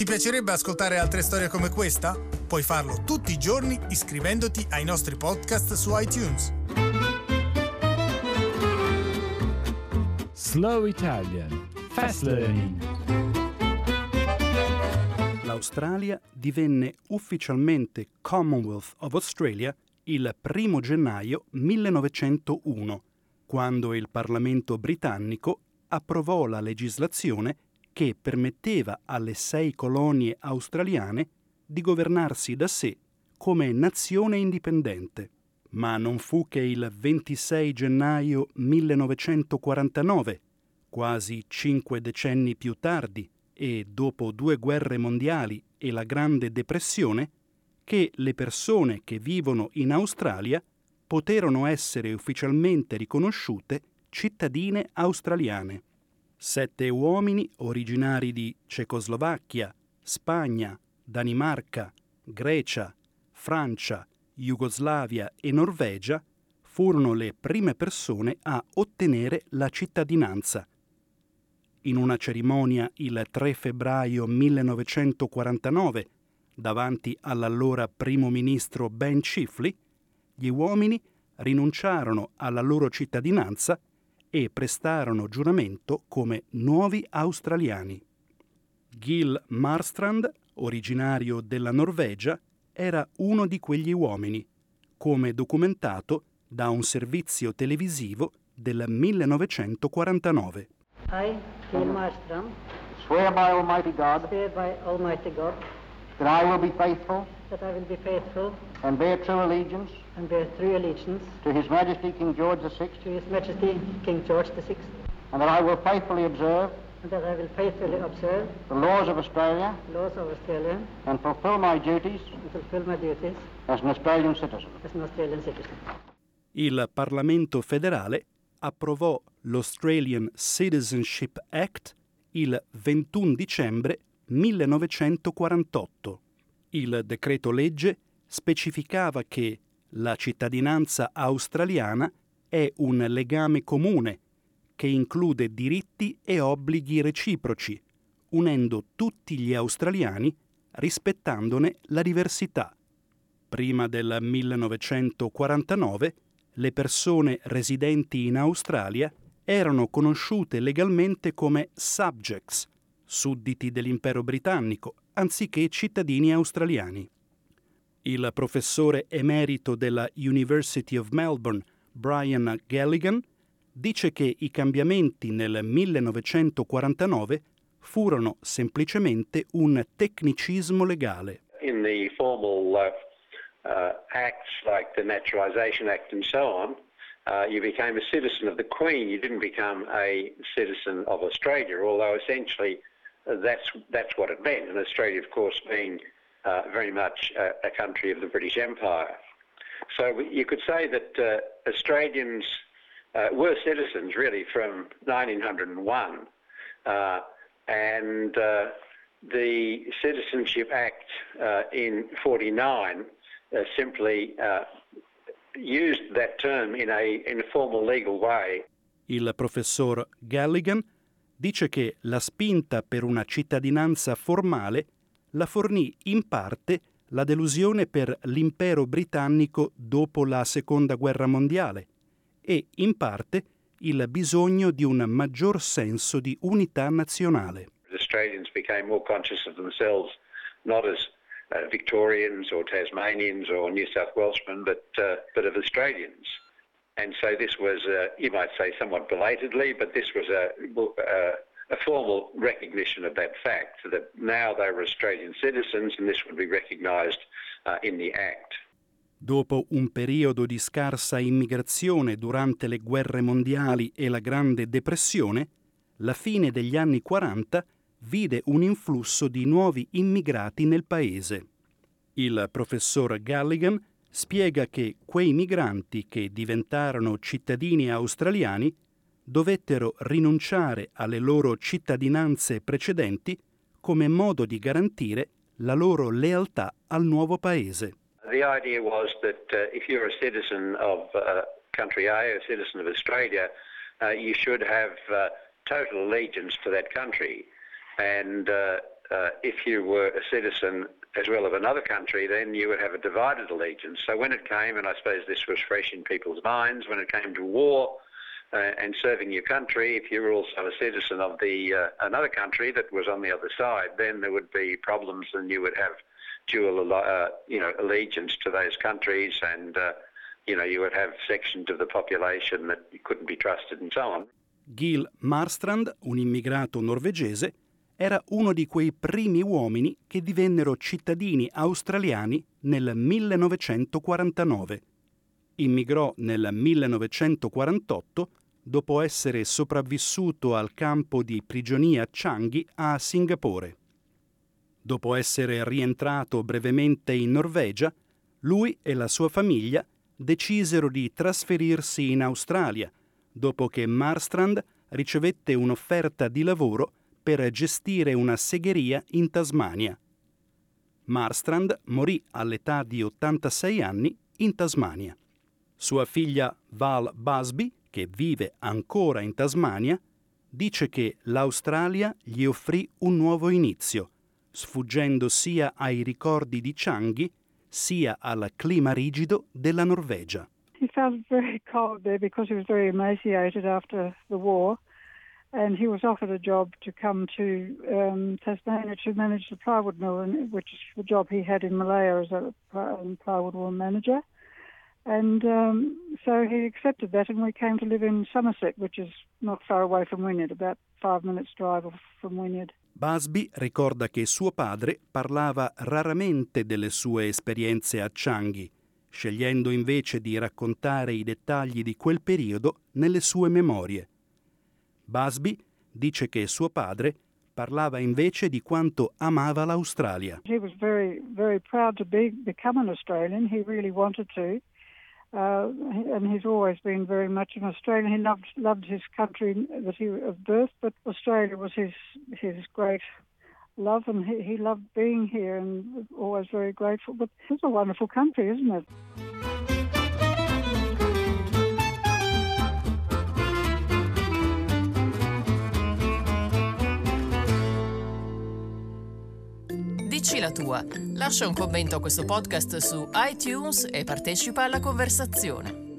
Ti piacerebbe ascoltare altre storie come questa? Puoi farlo tutti i giorni iscrivendoti ai nostri podcast su iTunes. Slow Italian Fast Learning L'Australia divenne ufficialmente Commonwealth of Australia il 1 gennaio 1901, quando il Parlamento britannico approvò la legislazione che permetteva alle sei colonie australiane di governarsi da sé come nazione indipendente. Ma non fu che il 26 gennaio 1949, quasi cinque decenni più tardi e dopo due guerre mondiali e la Grande Depressione, che le persone che vivono in Australia poterono essere ufficialmente riconosciute cittadine australiane. Sette uomini originari di Cecoslovacchia, Spagna, Danimarca, Grecia, Francia, Jugoslavia e Norvegia furono le prime persone a ottenere la cittadinanza. In una cerimonia il 3 febbraio 1949, davanti all'allora primo ministro Ben Chifley, gli uomini rinunciarono alla loro cittadinanza e prestarono giuramento come nuovi australiani. Gil Marstrand, originario della Norvegia, era uno di quegli uomini, come documentato da un servizio televisivo del 1949. I, Gil Marstrand, Swear by Almighty God swear by Almighty God that I will be faithful that I will be faithful and bear true allegiance and bear true allegiance to His Majesty King George VI, to His Majesty King George VI, and that I will faithfully observe and that I will faithfully observe the laws of Australia laws of Australia and fulfil my duties and fulfill my duties as an Australian citizen. as an Australian citizen. Il Parlamento federale approvò l'Australian Citizenship Act il 21 dicembre 1948. Il decreto legge specificava che la cittadinanza australiana è un legame comune che include diritti e obblighi reciproci, unendo tutti gli australiani rispettandone la diversità. Prima del 1949 le persone residenti in Australia erano conosciute legalmente come subjects, sudditi dell'impero britannico, anziché cittadini australiani. Il professore emerito della University of Melbourne, Brian Galligan, dice che i cambiamenti nel 1949 furono semplicemente un tecnicismo legale. in the formal uh, uh, acts like the Naturalisation Act and so on, uh, you became a citizen of the Queen. You didn't become a citizen of Australia, although essentially that's that's what it meant. And Australia, of course, being uh, very much a, a country of the British Empire. So you could say that uh, Australians uh, were citizens really from 1901, uh, and uh, the Citizenship Act uh, in 49 uh, simply uh, used that term in a, in a formal legal way. Il professor Galligan dice che la spinta per una cittadinanza formale la fornì in parte la delusione per l'impero britannico dopo la Seconda Guerra Mondiale e in parte il bisogno di un maggior senso di unità nazionale. Australians became more conscious of themselves, not as uh, Victorians or Tasmanians or New South Welshmen, but uh, but of Australians. And so this was, uh, you might say, somewhat belatedly, but this was a, uh, a formal recognition of that fact that now they were Australian citizens, and this would be recognised uh, in the Act. Dopo un periodo di scarsa immigrazione durante le guerre mondiali e la Grande Depressione, la fine degli anni 40 vide un influsso di nuovi immigrati nel paese. Il professor Galligan spiega che quei migranti che diventarono cittadini australiani dovettero rinunciare alle loro cittadinanze precedenti come modo di garantire la loro lealtà al nuovo paese. The idea was that uh, if you're a citizen of uh, country A, a citizen of Australia, uh, you should have uh, total allegiance to that country. And uh, uh, if you were a citizen as well of another country, then you would have a divided allegiance. So when it came, and I suppose this was fresh in people's minds, when it came to war uh, and serving your country, if you were also a citizen of the uh, another country that was on the other side, then there would be problems, and you would have dual, uh, you know, allegiance to those countries, and uh, you know, you would have sections of the population that couldn't be trusted, and so on. Gil Marstrand, un immigrato norvegese, era uno di quei primi uomini che divennero cittadini australiani nel 1949. Immigrò nel 1948 dopo essere sopravvissuto al campo di prigionia Changi a Singapore. Dopo essere rientrato brevemente in Norvegia, lui e la sua famiglia decisero di trasferirsi in Australia, dopo che Marstrand ricevette un'offerta di lavoro per gestire una segheria in Tasmania. Marstrand morì all'età di 86 anni in Tasmania. Sua figlia Val Busby, che vive ancora in Tasmania, dice che l'Australia gli offrì un nuovo inizio, sfuggendo sia ai ricordi di Changi sia al clima rigido della Norvegia. He felt very cold there because he was very emaciated after the war. And he was offered a job to come to um, Tasmania to manage the plywood mill, which is the job he had in Malaya as a plywood mill manager. And um, so he accepted that, and we came to live in Somerset, which is not far away from Wynyard, about five minutes' drive from Wynyard. Busby ricorda che suo padre parlava raramente delle sue esperienze a Changi, scegliendo invece di raccontare i dettagli di quel periodo nelle sue memorie. Busby dice che suo padre parlava invece di quanto amava l'Australia. He was very, very proud to be, become an Australian. He really wanted to. Uh, and he's always been very much an Australian. He loved loved his country that he of birth, but Australia was his his great love, and he, he loved being here, and always very grateful. But it's a wonderful country, isn't it? Dici la tua. Lascia un commento a questo podcast su iTunes e partecipa alla conversazione.